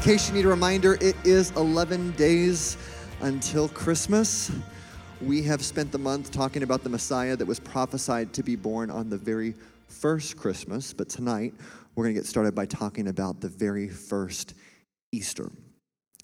In case you need a reminder, it is 11 days until Christmas. We have spent the month talking about the Messiah that was prophesied to be born on the very first Christmas, but tonight we're going to get started by talking about the very first Easter.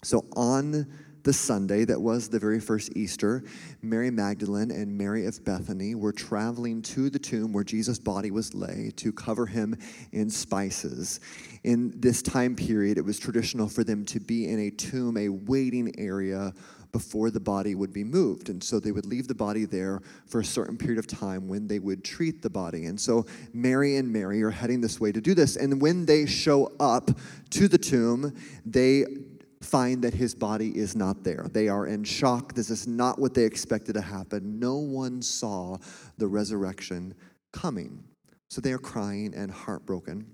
So, on the Sunday that was the very first Easter, Mary Magdalene and Mary of Bethany were traveling to the tomb where Jesus' body was laid to cover him in spices. In this time period, it was traditional for them to be in a tomb, a waiting area before the body would be moved. And so they would leave the body there for a certain period of time when they would treat the body. And so Mary and Mary are heading this way to do this. And when they show up to the tomb, they find that his body is not there. They are in shock. This is not what they expected to happen. No one saw the resurrection coming. So they are crying and heartbroken.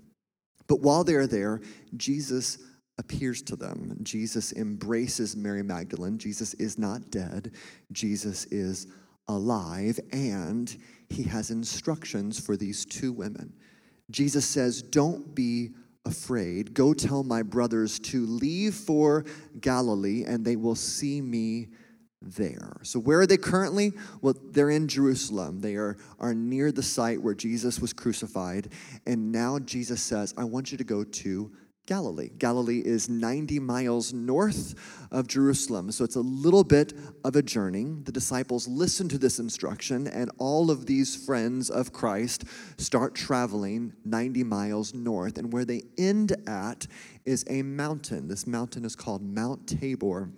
But while they are there, Jesus appears to them. Jesus embraces Mary Magdalene. Jesus is not dead, Jesus is alive, and he has instructions for these two women. Jesus says, Don't be afraid. Go tell my brothers to leave for Galilee, and they will see me there. So, where are they currently? Well, they're in Jerusalem. They are, are near the site where Jesus was crucified. And now Jesus says, I want you to go to Galilee. Galilee is 90 miles north of Jerusalem, so it's a little bit of a journey. The disciples listen to this instruction, and all of these friends of Christ start traveling 90 miles north. And where they end at is a mountain. This mountain is called Mount Tabor.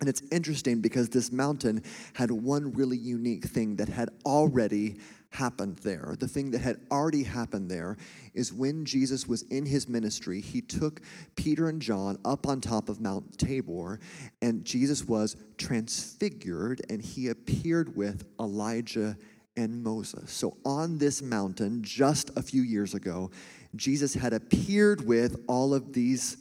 And it's interesting because this mountain had one really unique thing that had already happened there. The thing that had already happened there is when Jesus was in his ministry, he took Peter and John up on top of Mount Tabor, and Jesus was transfigured and he appeared with Elijah and Moses. So on this mountain, just a few years ago, Jesus had appeared with all of these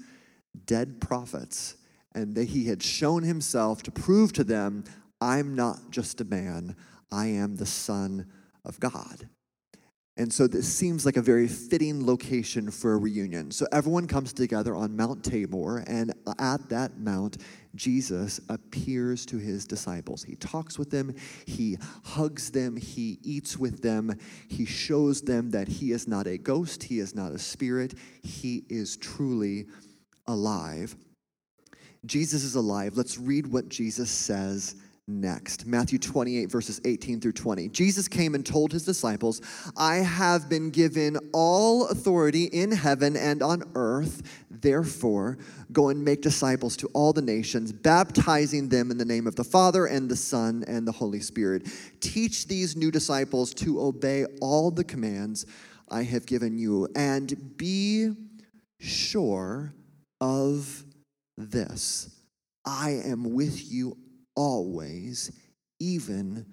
dead prophets, and that he had shown himself to prove to them, I'm not just a man, I am the Son of God. And so this seems like a very fitting location for a reunion. So everyone comes together on Mount Tabor, and at that mount, Jesus appears to his disciples. He talks with them, he hugs them, he eats with them, he shows them that he is not a ghost, he is not a spirit, he is truly alive. Jesus is alive. Let's read what Jesus says next. Matthew 28, verses 18 through 20. Jesus came and told his disciples, I have been given all authority in heaven and on earth. Therefore, go and make disciples to all the nations, baptizing them in the name of the Father and the Son and the Holy Spirit. Teach these new disciples to obey all the commands I have given you, and be sure of this I am with you always, even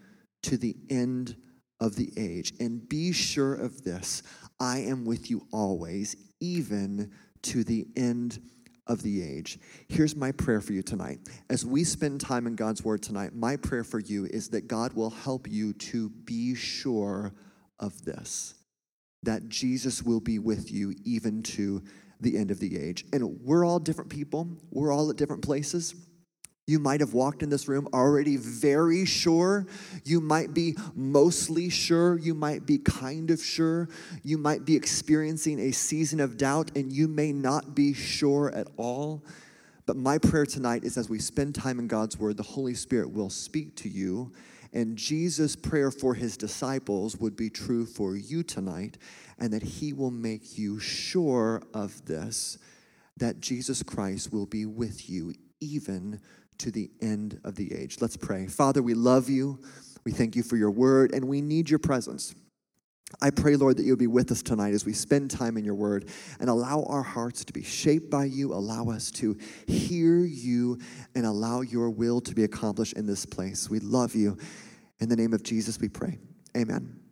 to the end of the age. And be sure of this I am with you always, even to the end of the age. Here's my prayer for you tonight. As we spend time in God's Word tonight, my prayer for you is that God will help you to be sure of this that Jesus will be with you even to the end of the age. And we're all different people, we're all at different places. You might have walked in this room already very sure. You might be mostly sure. You might be kind of sure. You might be experiencing a season of doubt, and you may not be sure at all. But my prayer tonight is as we spend time in God's Word, the Holy Spirit will speak to you. And Jesus' prayer for his disciples would be true for you tonight, and that he will make you sure of this that Jesus Christ will be with you even to the end of the age. Let's pray. Father, we love you. We thank you for your word, and we need your presence. I pray, Lord, that you'll be with us tonight as we spend time in your word and allow our hearts to be shaped by you. Allow us to hear you and allow your will to be accomplished in this place. We love you. In the name of Jesus, we pray. Amen.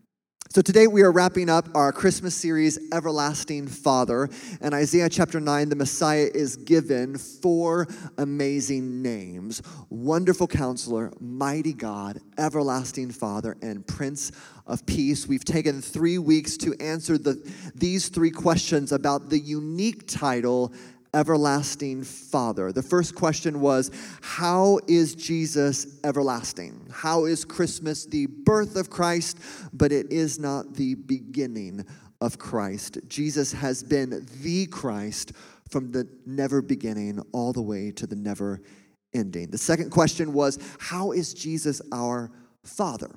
So today we are wrapping up our Christmas series, Everlasting Father. And Isaiah chapter 9, the Messiah is given four amazing names Wonderful Counselor, Mighty God, Everlasting Father, and Prince of Peace. We've taken three weeks to answer the, these three questions about the unique title everlasting Father. The first question was How is Jesus everlasting? How is Christmas the birth of Christ, but it is not the beginning of Christ? Jesus has been the Christ from the never beginning all the way to the never ending. The second question was How is Jesus our Father?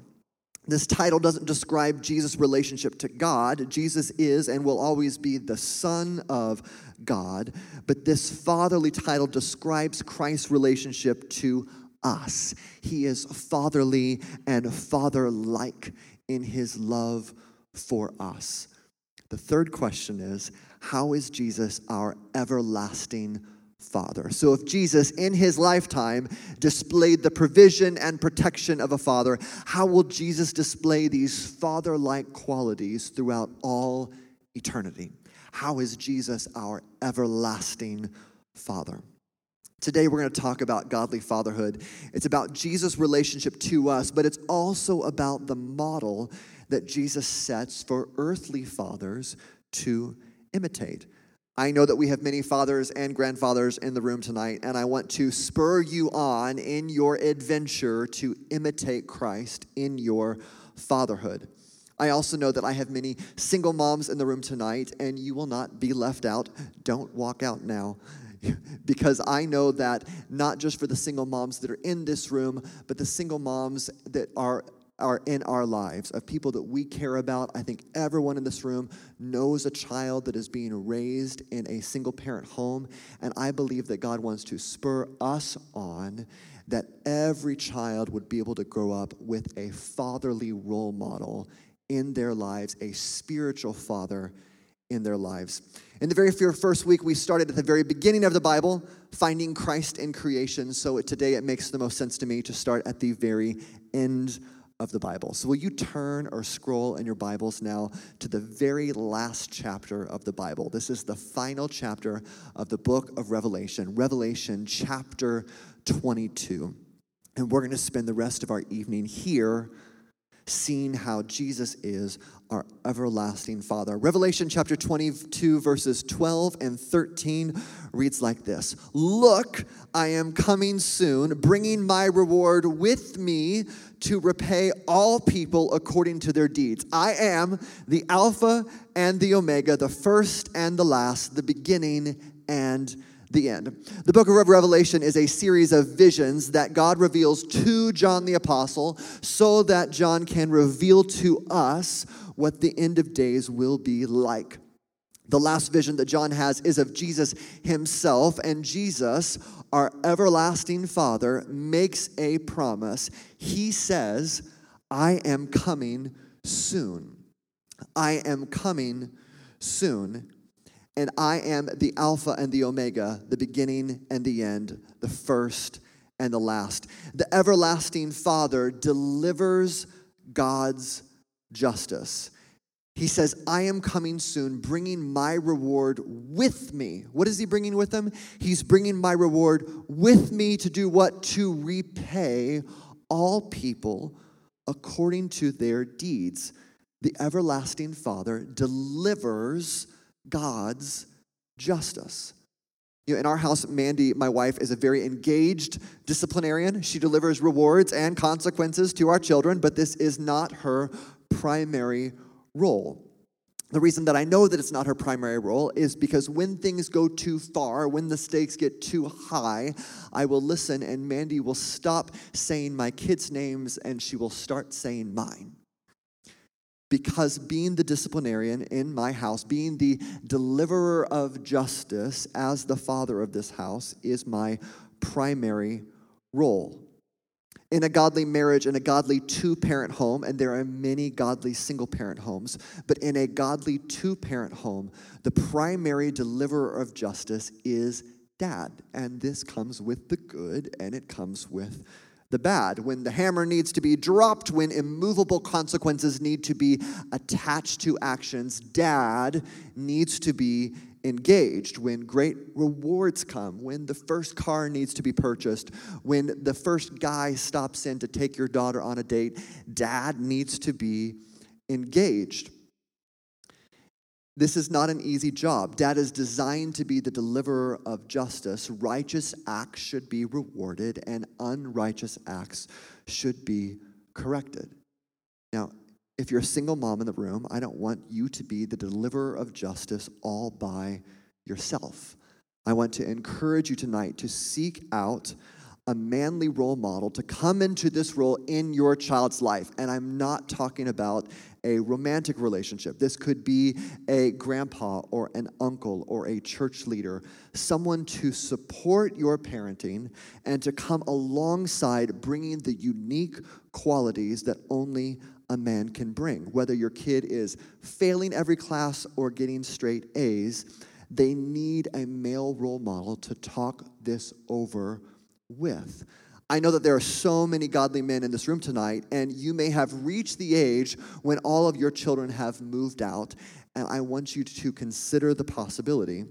This title doesn't describe Jesus' relationship to God. Jesus is and will always be the Son of God. But this fatherly title describes Christ's relationship to us. He is fatherly and father like in his love for us. The third question is How is Jesus our everlasting father. So, if Jesus in his lifetime displayed the provision and protection of a father, how will Jesus display these father like qualities throughout all eternity? How is Jesus our everlasting father? Today, we're going to talk about godly fatherhood. It's about Jesus' relationship to us, but it's also about the model that Jesus sets for earthly fathers to imitate. I know that we have many fathers and grandfathers in the room tonight, and I want to spur you on in your adventure to imitate Christ in your fatherhood. I also know that I have many single moms in the room tonight, and you will not be left out. Don't walk out now. because I know that not just for the single moms that are in this room, but the single moms that are are in our lives, of people that we care about. I think everyone in this room knows a child that is being raised in a single parent home. And I believe that God wants to spur us on that every child would be able to grow up with a fatherly role model in their lives, a spiritual father in their lives. In the very first week, we started at the very beginning of the Bible, finding Christ in creation. So today it makes the most sense to me to start at the very end of the Bible. So, will you turn or scroll in your Bibles now to the very last chapter of the Bible? This is the final chapter of the book of Revelation, Revelation chapter 22. And we're going to spend the rest of our evening here seeing how Jesus is our everlasting Father. Revelation chapter 22, verses 12 and 13 reads like this Look, I am coming soon, bringing my reward with me to repay all people according to their deeds. I am the Alpha and the Omega, the first and the last, the beginning and the end. The book of Revelation is a series of visions that God reveals to John the Apostle so that John can reveal to us what the end of days will be like. The last vision that John has is of Jesus himself, and Jesus, our everlasting Father, makes a promise. He says, I am coming soon. I am coming soon and I am the Alpha and the Omega, the beginning and the end, the first and the last. The everlasting Father delivers God's justice. He says, I am coming soon, bringing my reward with me. What is he bringing with him? He's bringing my reward with me to do what? To repay all people according to their deeds. The everlasting Father delivers God's justice. You know, in our house, Mandy, my wife, is a very engaged disciplinarian. She delivers rewards and consequences to our children, but this is not her primary role. The reason that I know that it's not her primary role is because when things go too far, when the stakes get too high, I will listen and Mandy will stop saying my kids' names and she will start saying mine because being the disciplinarian in my house, being the deliverer of justice as the father of this house, is my primary role. In a godly marriage, in a godly two parent home, and there are many godly single parent homes, but in a godly two parent home, the primary deliverer of justice is dad. And this comes with the good and it comes with the bad. When the hammer needs to be dropped, when immovable consequences need to be attached to actions, dad needs to be engaged, when great rewards come, when the first car needs to be purchased, when the first guy stops in to take your daughter on a date, dad needs to be engaged. This is not an easy job. Dad is designed to be the deliverer of justice. Righteous acts should be rewarded, and unrighteous acts should be corrected. Now, if you're a single mom in the room, I don't want you to be the deliverer of justice all by yourself. I want to encourage you tonight to seek out a manly role model to come into this role in your child's life. And I'm not talking about a romantic relationship. This could be a grandpa or an uncle or a church leader, someone to support your parenting and to come alongside bringing the unique qualities that only a man can bring. Whether your kid is failing every class or getting straight A's, they need a male role model to talk this over with. I know that there are so many godly men in this room tonight, and you may have reached the age when all of your children have moved out. And I want you to consider the possibility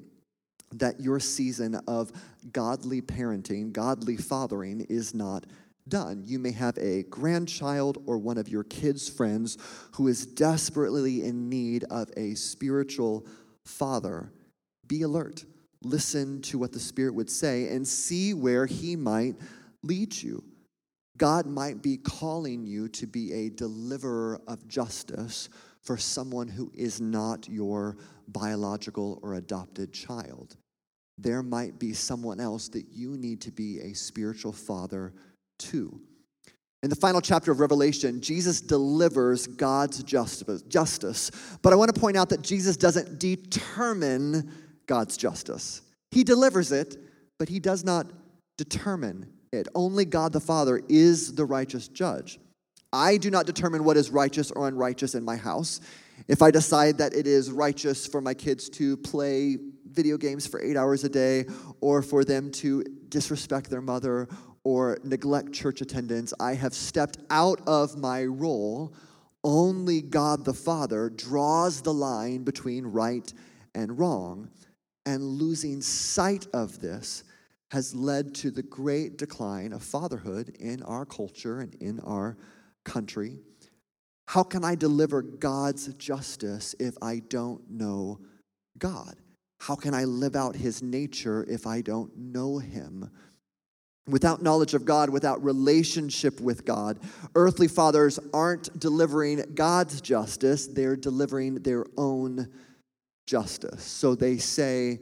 that your season of godly parenting, godly fathering, is not done. You may have a grandchild or one of your kids' friends who is desperately in need of a spiritual father. Be alert. Listen to what the Spirit would say and see where He might lead you. God might be calling you to be a deliverer of justice for someone who is not your biological or adopted child. There might be someone else that you need to be a spiritual father 2. In the final chapter of Revelation, Jesus delivers God's justice. But I want to point out that Jesus doesn't determine God's justice. He delivers it, but he does not determine it. Only God the Father is the righteous judge. I do not determine what is righteous or unrighteous in my house. If I decide that it is righteous for my kids to play video games for eight hours a day, or for them to disrespect their mother, or neglect church attendance. I have stepped out of my role. Only God the Father draws the line between right and wrong. And losing sight of this has led to the great decline of fatherhood in our culture and in our country. How can I deliver God's justice if I don't know God? How can I live out his nature if I don't know him? Without knowledge of God, without relationship with God, earthly fathers aren't delivering God's justice, they're delivering their own justice. So they say,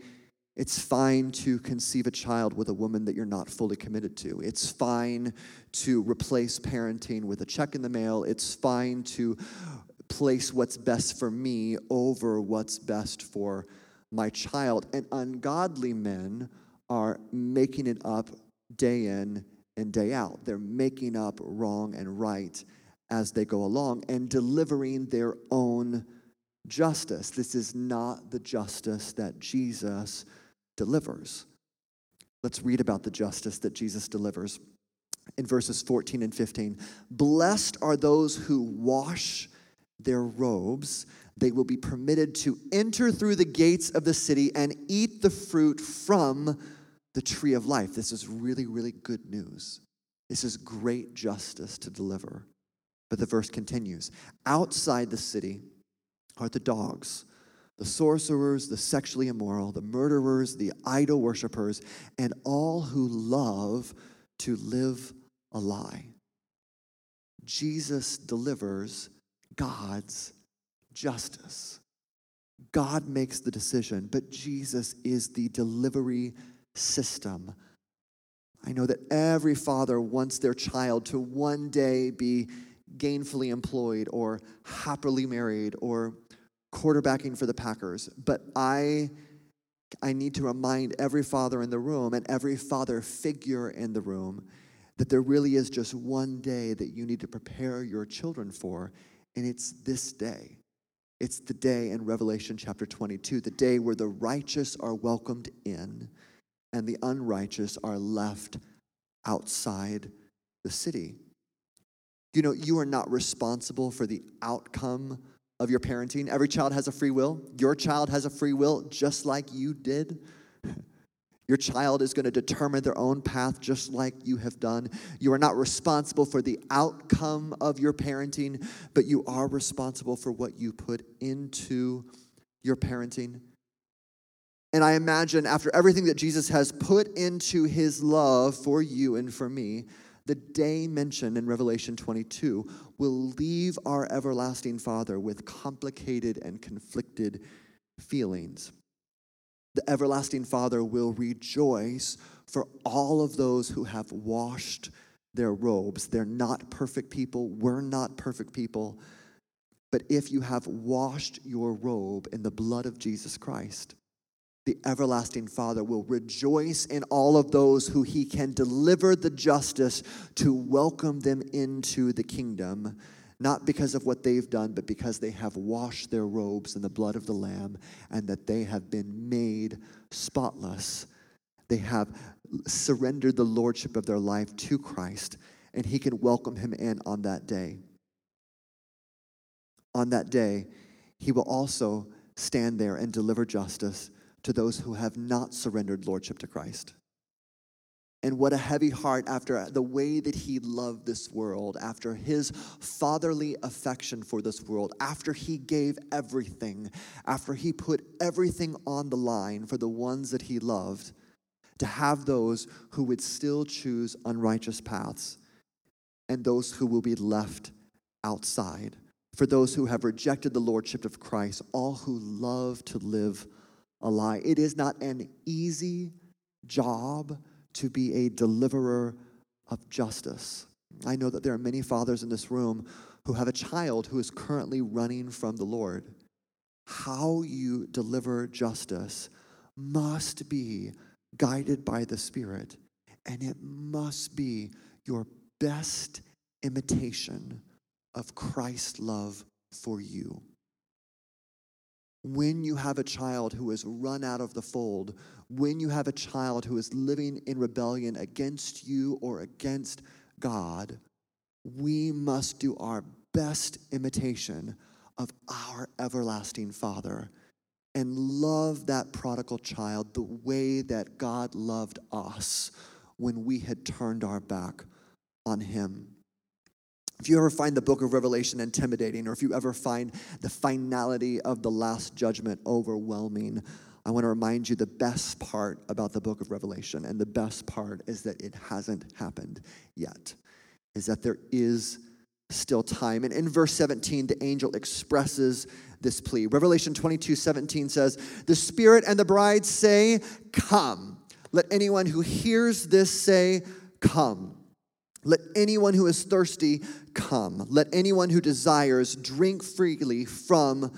it's fine to conceive a child with a woman that you're not fully committed to. It's fine to replace parenting with a check in the mail. It's fine to place what's best for me over what's best for my child. And ungodly men are making it up day in and day out. They're making up wrong and right as they go along and delivering their own justice. This is not the justice that Jesus delivers. Let's read about the justice that Jesus delivers in verses 14 and 15. Blessed are those who wash their robes. They will be permitted to enter through the gates of the city and eat the fruit from the tree of life. This is really, really good news. This is great justice to deliver. But the verse continues Outside the city are the dogs, the sorcerers, the sexually immoral, the murderers, the idol worshippers, and all who love to live a lie. Jesus delivers God's justice. God makes the decision, but Jesus is the delivery system. I know that every father wants their child to one day be gainfully employed or happily married or quarterbacking for the Packers, but I I need to remind every father in the room and every father figure in the room that there really is just one day that you need to prepare your children for, and it's this day. It's the day in Revelation chapter 22, the day where the righteous are welcomed in and the unrighteous are left outside the city. You know, you are not responsible for the outcome of your parenting. Every child has a free will. Your child has a free will just like you did. Your child is going to determine their own path just like you have done. You are not responsible for the outcome of your parenting, but you are responsible for what you put into your parenting. And I imagine after everything that Jesus has put into his love for you and for me, the day mentioned in Revelation 22 will leave our everlasting Father with complicated and conflicted feelings the everlasting Father will rejoice for all of those who have washed their robes. They're not perfect people. We're not perfect people. But if you have washed your robe in the blood of Jesus Christ, the everlasting Father will rejoice in all of those who he can deliver the justice to welcome them into the kingdom not because of what they've done, but because they have washed their robes in the blood of the Lamb and that they have been made spotless. They have surrendered the lordship of their life to Christ, and He can welcome him in on that day. On that day, He will also stand there and deliver justice to those who have not surrendered lordship to Christ. And what a heavy heart after the way that he loved this world, after his fatherly affection for this world, after he gave everything, after he put everything on the line for the ones that he loved, to have those who would still choose unrighteous paths and those who will be left outside. For those who have rejected the lordship of Christ, all who love to live a lie. It is not an easy job to be a deliverer of justice. I know that there are many fathers in this room who have a child who is currently running from the Lord. How you deliver justice must be guided by the Spirit, and it must be your best imitation of Christ's love for you. When you have a child who has run out of the fold, when you have a child who is living in rebellion against you or against God, we must do our best imitation of our everlasting Father and love that prodigal child the way that God loved us when we had turned our back on Him. If you ever find the book of Revelation intimidating, or if you ever find the finality of the last judgment overwhelming, I want to remind you the best part about the book of Revelation, and the best part is that it hasn't happened yet, is that there is still time. And in verse 17, the angel expresses this plea. Revelation 22 17 says, The Spirit and the bride say, Come. Let anyone who hears this say, Come. Let anyone who is thirsty come. Let anyone who desires drink freely from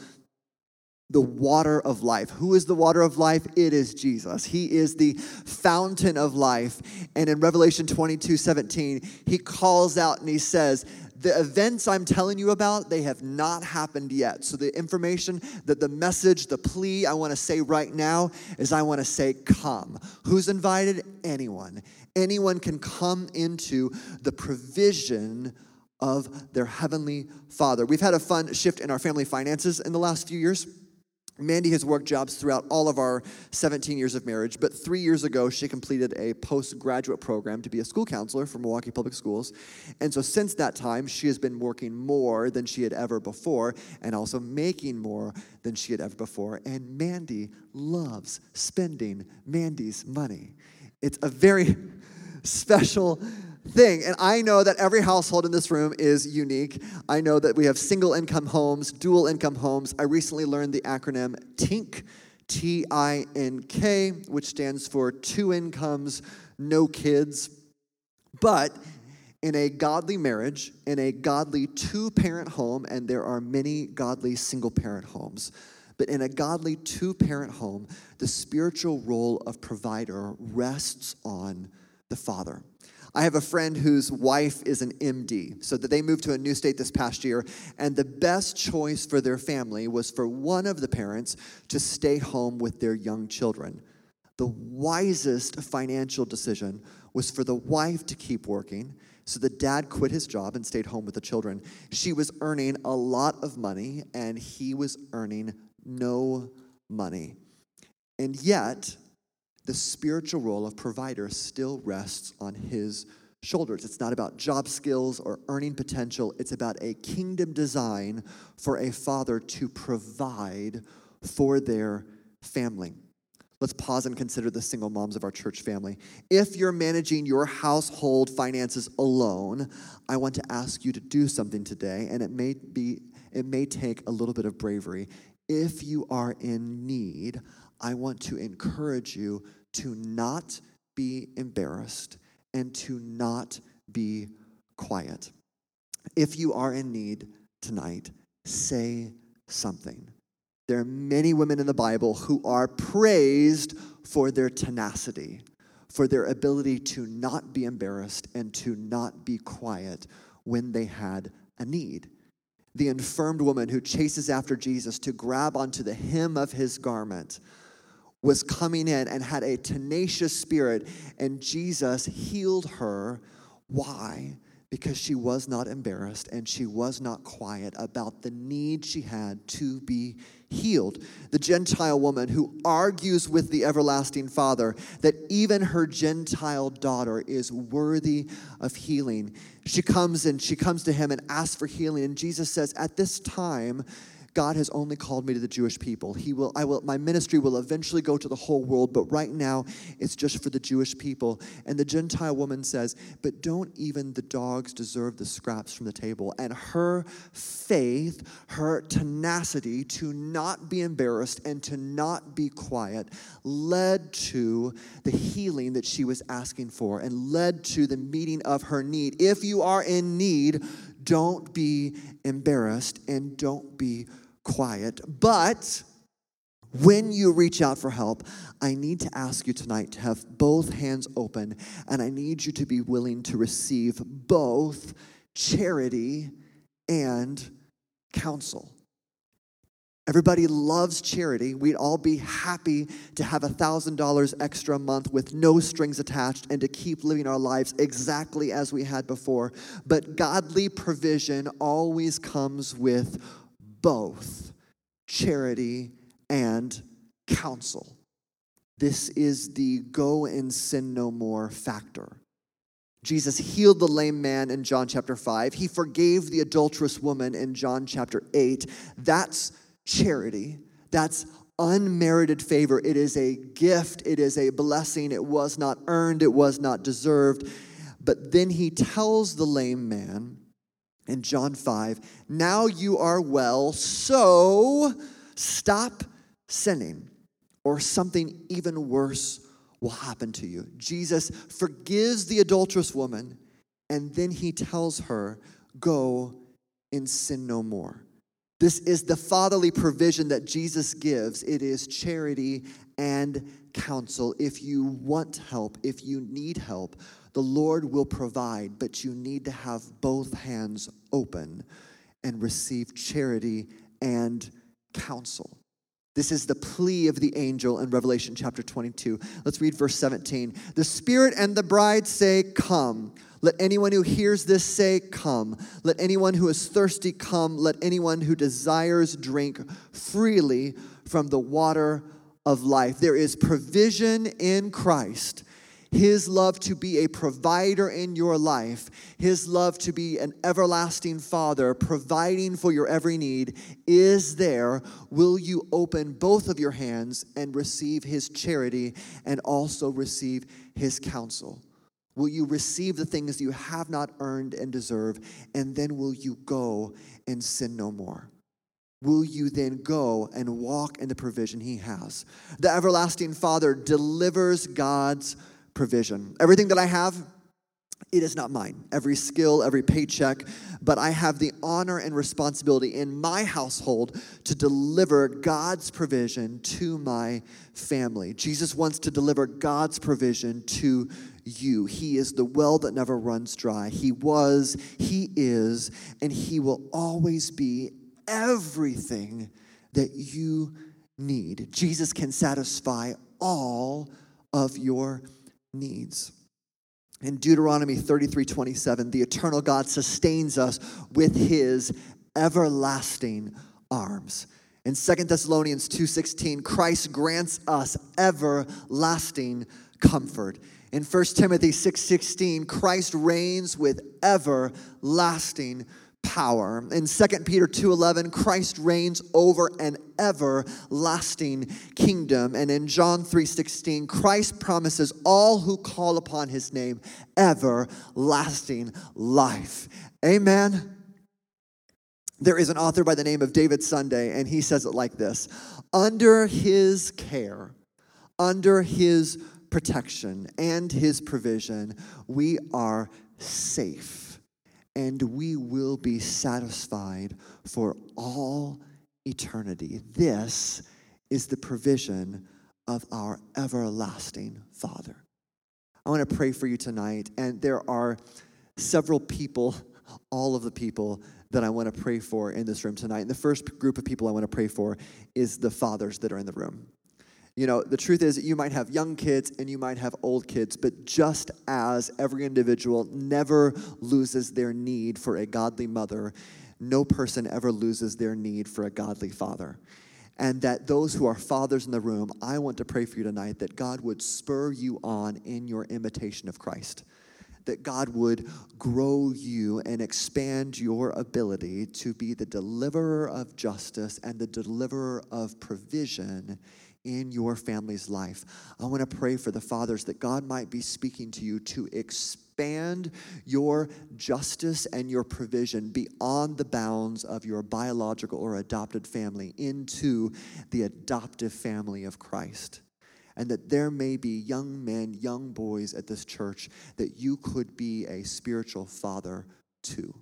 the water of life. Who is the water of life? It is Jesus. He is the fountain of life. And in Revelation 22 17, he calls out and he says, the events I'm telling you about, they have not happened yet. So, the information, that the message, the plea I want to say right now is I want to say, Come. Who's invited? Anyone. Anyone can come into the provision of their heavenly Father. We've had a fun shift in our family finances in the last few years. Mandy has worked jobs throughout all of our 17 years of marriage, but three years ago, she completed a postgraduate program to be a school counselor for Milwaukee Public Schools. And so, since that time, she has been working more than she had ever before and also making more than she had ever before. And Mandy loves spending Mandy's money. It's a very special thing. And I know that every household in this room is unique. I know that we have single income homes, dual income homes. I recently learned the acronym TINK, T I N K, which stands for two incomes, no kids. But in a godly marriage, in a godly two parent home, and there are many godly single parent homes. But in a godly two parent home, the spiritual role of provider rests on the father. I have a friend whose wife is an MD, so that they moved to a new state this past year, and the best choice for their family was for one of the parents to stay home with their young children. The wisest financial decision was for the wife to keep working. So the dad quit his job and stayed home with the children. She was earning a lot of money, and he was earning no money. And yet, the spiritual role of provider still rests on his shoulders. It's not about job skills or earning potential, it's about a kingdom design for a father to provide for their family. Let's pause and consider the single moms of our church family. If you're managing your household finances alone, I want to ask you to do something today, and it may be it may take a little bit of bravery. If you are in need, I want to encourage you to not be embarrassed and to not be quiet. If you are in need tonight, say something. There are many women in the Bible who are praised for their tenacity, for their ability to not be embarrassed and to not be quiet when they had a need. The infirmed woman who chases after Jesus to grab onto the hem of his garment was coming in and had a tenacious spirit, and Jesus healed her. Why? Because she was not embarrassed and she was not quiet about the need she had to be healed. The Gentile woman who argues with the everlasting Father that even her Gentile daughter is worthy of healing. She comes and she comes to him and asks for healing, and Jesus says, At this time, God has only called me to the Jewish people. He will, I will, my ministry will eventually go to the whole world, but right now it's just for the Jewish people. And the Gentile woman says, But don't even the dogs deserve the scraps from the table? And her faith, her tenacity to not be embarrassed and to not be quiet led to the healing that she was asking for and led to the meeting of her need. If you are in need, don't be embarrassed and don't be quiet. But when you reach out for help, I need to ask you tonight to have both hands open, and I need you to be willing to receive both charity and counsel. Everybody loves charity. We'd all be happy to have $1,000 extra a month with no strings attached and to keep living our lives exactly as we had before. But godly provision always comes with both charity and counsel. This is the go and sin no more factor. Jesus healed the lame man in John chapter 5. He forgave the adulterous woman in John chapter 8. That's charity. That's unmerited favor. It is a gift, it is a blessing. It was not earned, it was not deserved. But then he tells the lame man, in John 5, now you are well, so stop sinning, or something even worse will happen to you. Jesus forgives the adulterous woman, and then he tells her, Go and sin no more. This is the fatherly provision that Jesus gives. It is charity and counsel. If you want help, if you need help, the Lord will provide, but you need to have both hands open and receive charity and counsel. This is the plea of the angel in Revelation chapter 22. Let's read verse 17. The Spirit and the bride say, Come. Let anyone who hears this say, Come. Let anyone who is thirsty come. Let anyone who desires drink freely from the water of life. There is provision in Christ his love to be a provider in your life, His love to be an everlasting Father, providing for your every need, is there. Will you open both of your hands and receive His charity and also receive His counsel? Will you receive the things you have not earned and deserve, and then will you go and sin no more? Will you then go and walk in the provision He has? The everlasting Father delivers God's provision. Everything that I have, it is not mine, every skill, every paycheck, but I have the honor and responsibility in my household to deliver God's provision to my family. Jesus wants to deliver God's provision to you. He is the well that never runs dry. He was, He is, and He will always be everything that you need. Jesus can satisfy all of your needs. In Deuteronomy 33 27, the eternal God sustains us with his everlasting arms. In 2 Thessalonians 2:16, Christ grants us everlasting comfort. In 1 Timothy 6:16, Christ reigns with everlasting power. In 2 Peter 2:11, Christ reigns over an everlasting kingdom. And in John 3:16, Christ promises all who call upon his name everlasting life. Amen. There is an author by the name of David Sunday, and he says it like this Under his care, under his protection, and his provision, we are safe and we will be satisfied for all eternity. This is the provision of our everlasting Father. I want to pray for you tonight, and there are several people, all of the people that I want to pray for in this room tonight. And the first group of people I want to pray for is the fathers that are in the room. You know, the truth is that you might have young kids and you might have old kids, but just as every individual never loses their need for a godly mother, no person ever loses their need for a godly father. And that those who are fathers in the room, I want to pray for you tonight that God would spur you on in your imitation of Christ. That God would grow you and expand your ability to be the deliverer of justice and the deliverer of provision in your family's life. I want to pray for the fathers that God might be speaking to you to expand your justice and your provision beyond the bounds of your biological or adopted family into the adoptive family of Christ. And that there may be young men, young boys at this church that you could be a spiritual father to.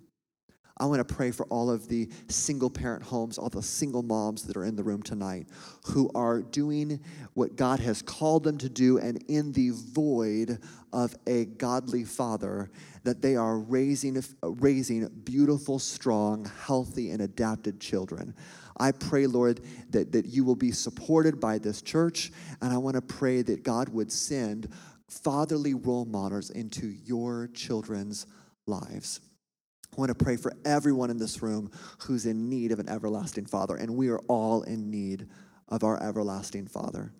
I want to pray for all of the single parent homes, all the single moms that are in the room tonight who are doing what God has called them to do and in the void of a godly father, that they are raising, raising beautiful, strong, healthy, and adapted children. I pray, Lord, that, that you will be supported by this church, and I want to pray that God would send fatherly role models into your children's lives. I want to pray for everyone in this room who's in need of an everlasting Father, and we are all in need of our everlasting Father.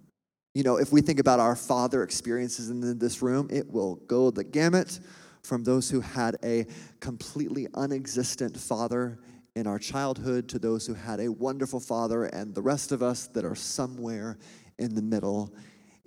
You know, if we think about our Father experiences in this room, it will go the gamut from those who had a completely unexistent father in our childhood to those who had a wonderful father, and the rest of us that are somewhere in the middle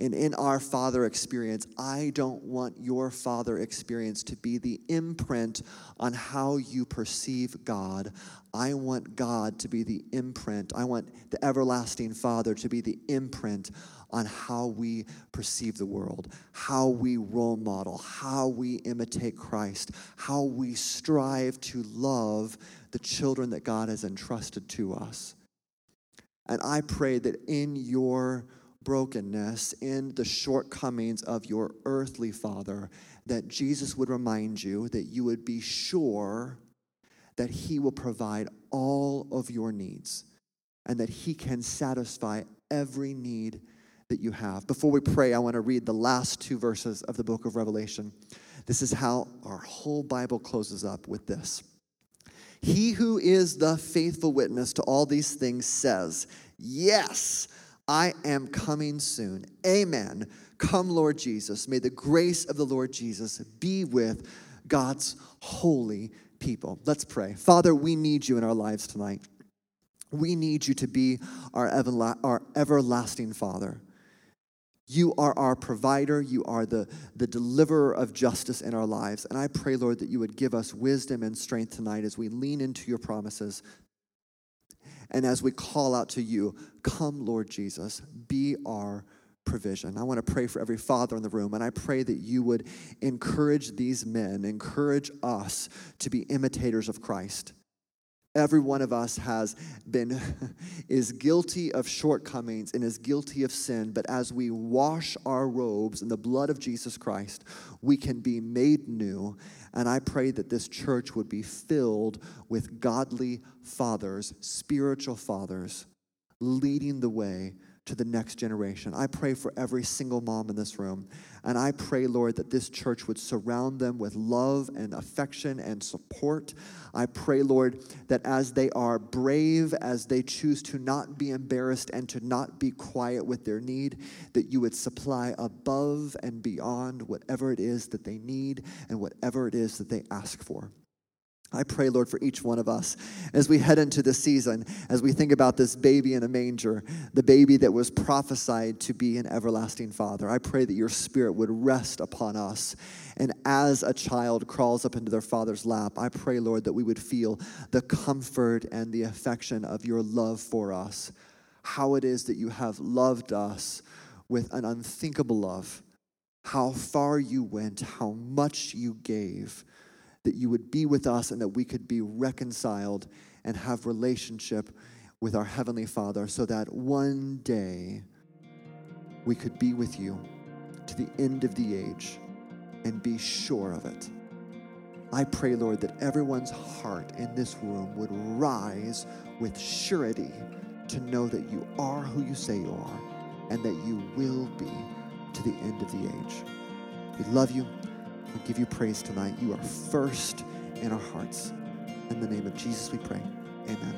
and in our Father experience, I don't want your Father experience to be the imprint on how you perceive God. I want God to be the imprint. I want the everlasting Father to be the imprint on how we perceive the world, how we role model, how we imitate Christ, how we strive to love the children that God has entrusted to us. And I pray that in your brokenness, in the shortcomings of your earthly father, that Jesus would remind you that you would be sure that he will provide all of your needs and that he can satisfy every need that you have. Before we pray, I want to read the last two verses of the book of Revelation. This is how our whole Bible closes up with this. He who is the faithful witness to all these things says, Yes, I am coming soon. Amen. Come, Lord Jesus. May the grace of the Lord Jesus be with God's holy people. Let's pray. Father, we need you in our lives tonight. We need you to be our, our everlasting Father. You are our provider. You are the, the deliverer of justice in our lives. And I pray, Lord, that you would give us wisdom and strength tonight as we lean into your promises and as we call out to you, come, Lord Jesus, be our provision. I want to pray for every father in the room, and I pray that you would encourage these men, encourage us to be imitators of Christ. Every one of us has been, is guilty of shortcomings and is guilty of sin, but as we wash our robes in the blood of Jesus Christ, we can be made new. And I pray that this church would be filled with godly fathers, spiritual fathers, leading the way to the next generation. I pray for every single mom in this room. And I pray, Lord, that this church would surround them with love and affection and support. I pray, Lord, that as they are brave, as they choose to not be embarrassed and to not be quiet with their need, that you would supply above and beyond whatever it is that they need and whatever it is that they ask for. I pray, Lord, for each one of us as we head into this season, as we think about this baby in a manger, the baby that was prophesied to be an everlasting father. I pray that your spirit would rest upon us. And as a child crawls up into their father's lap, I pray, Lord, that we would feel the comfort and the affection of your love for us. How it is that you have loved us with an unthinkable love, how far you went, how much you gave that you would be with us and that we could be reconciled and have relationship with our heavenly Father so that one day we could be with you to the end of the age and be sure of it. I pray, Lord, that everyone's heart in this room would rise with surety to know that you are who you say you are and that you will be to the end of the age. We love you. We give you praise tonight. You are first in our hearts. In the name of Jesus, we pray. Amen.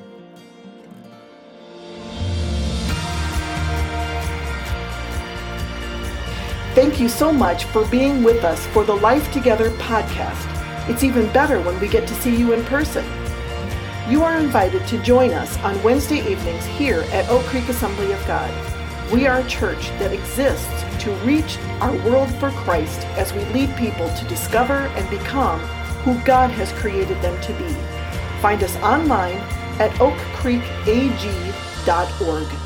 Thank you so much for being with us for the Life Together podcast. It's even better when we get to see you in person. You are invited to join us on Wednesday evenings here at Oak Creek Assembly of God. We are a church that exists to reach our world for Christ as we lead people to discover and become who God has created them to be. Find us online at oakcreekag.org.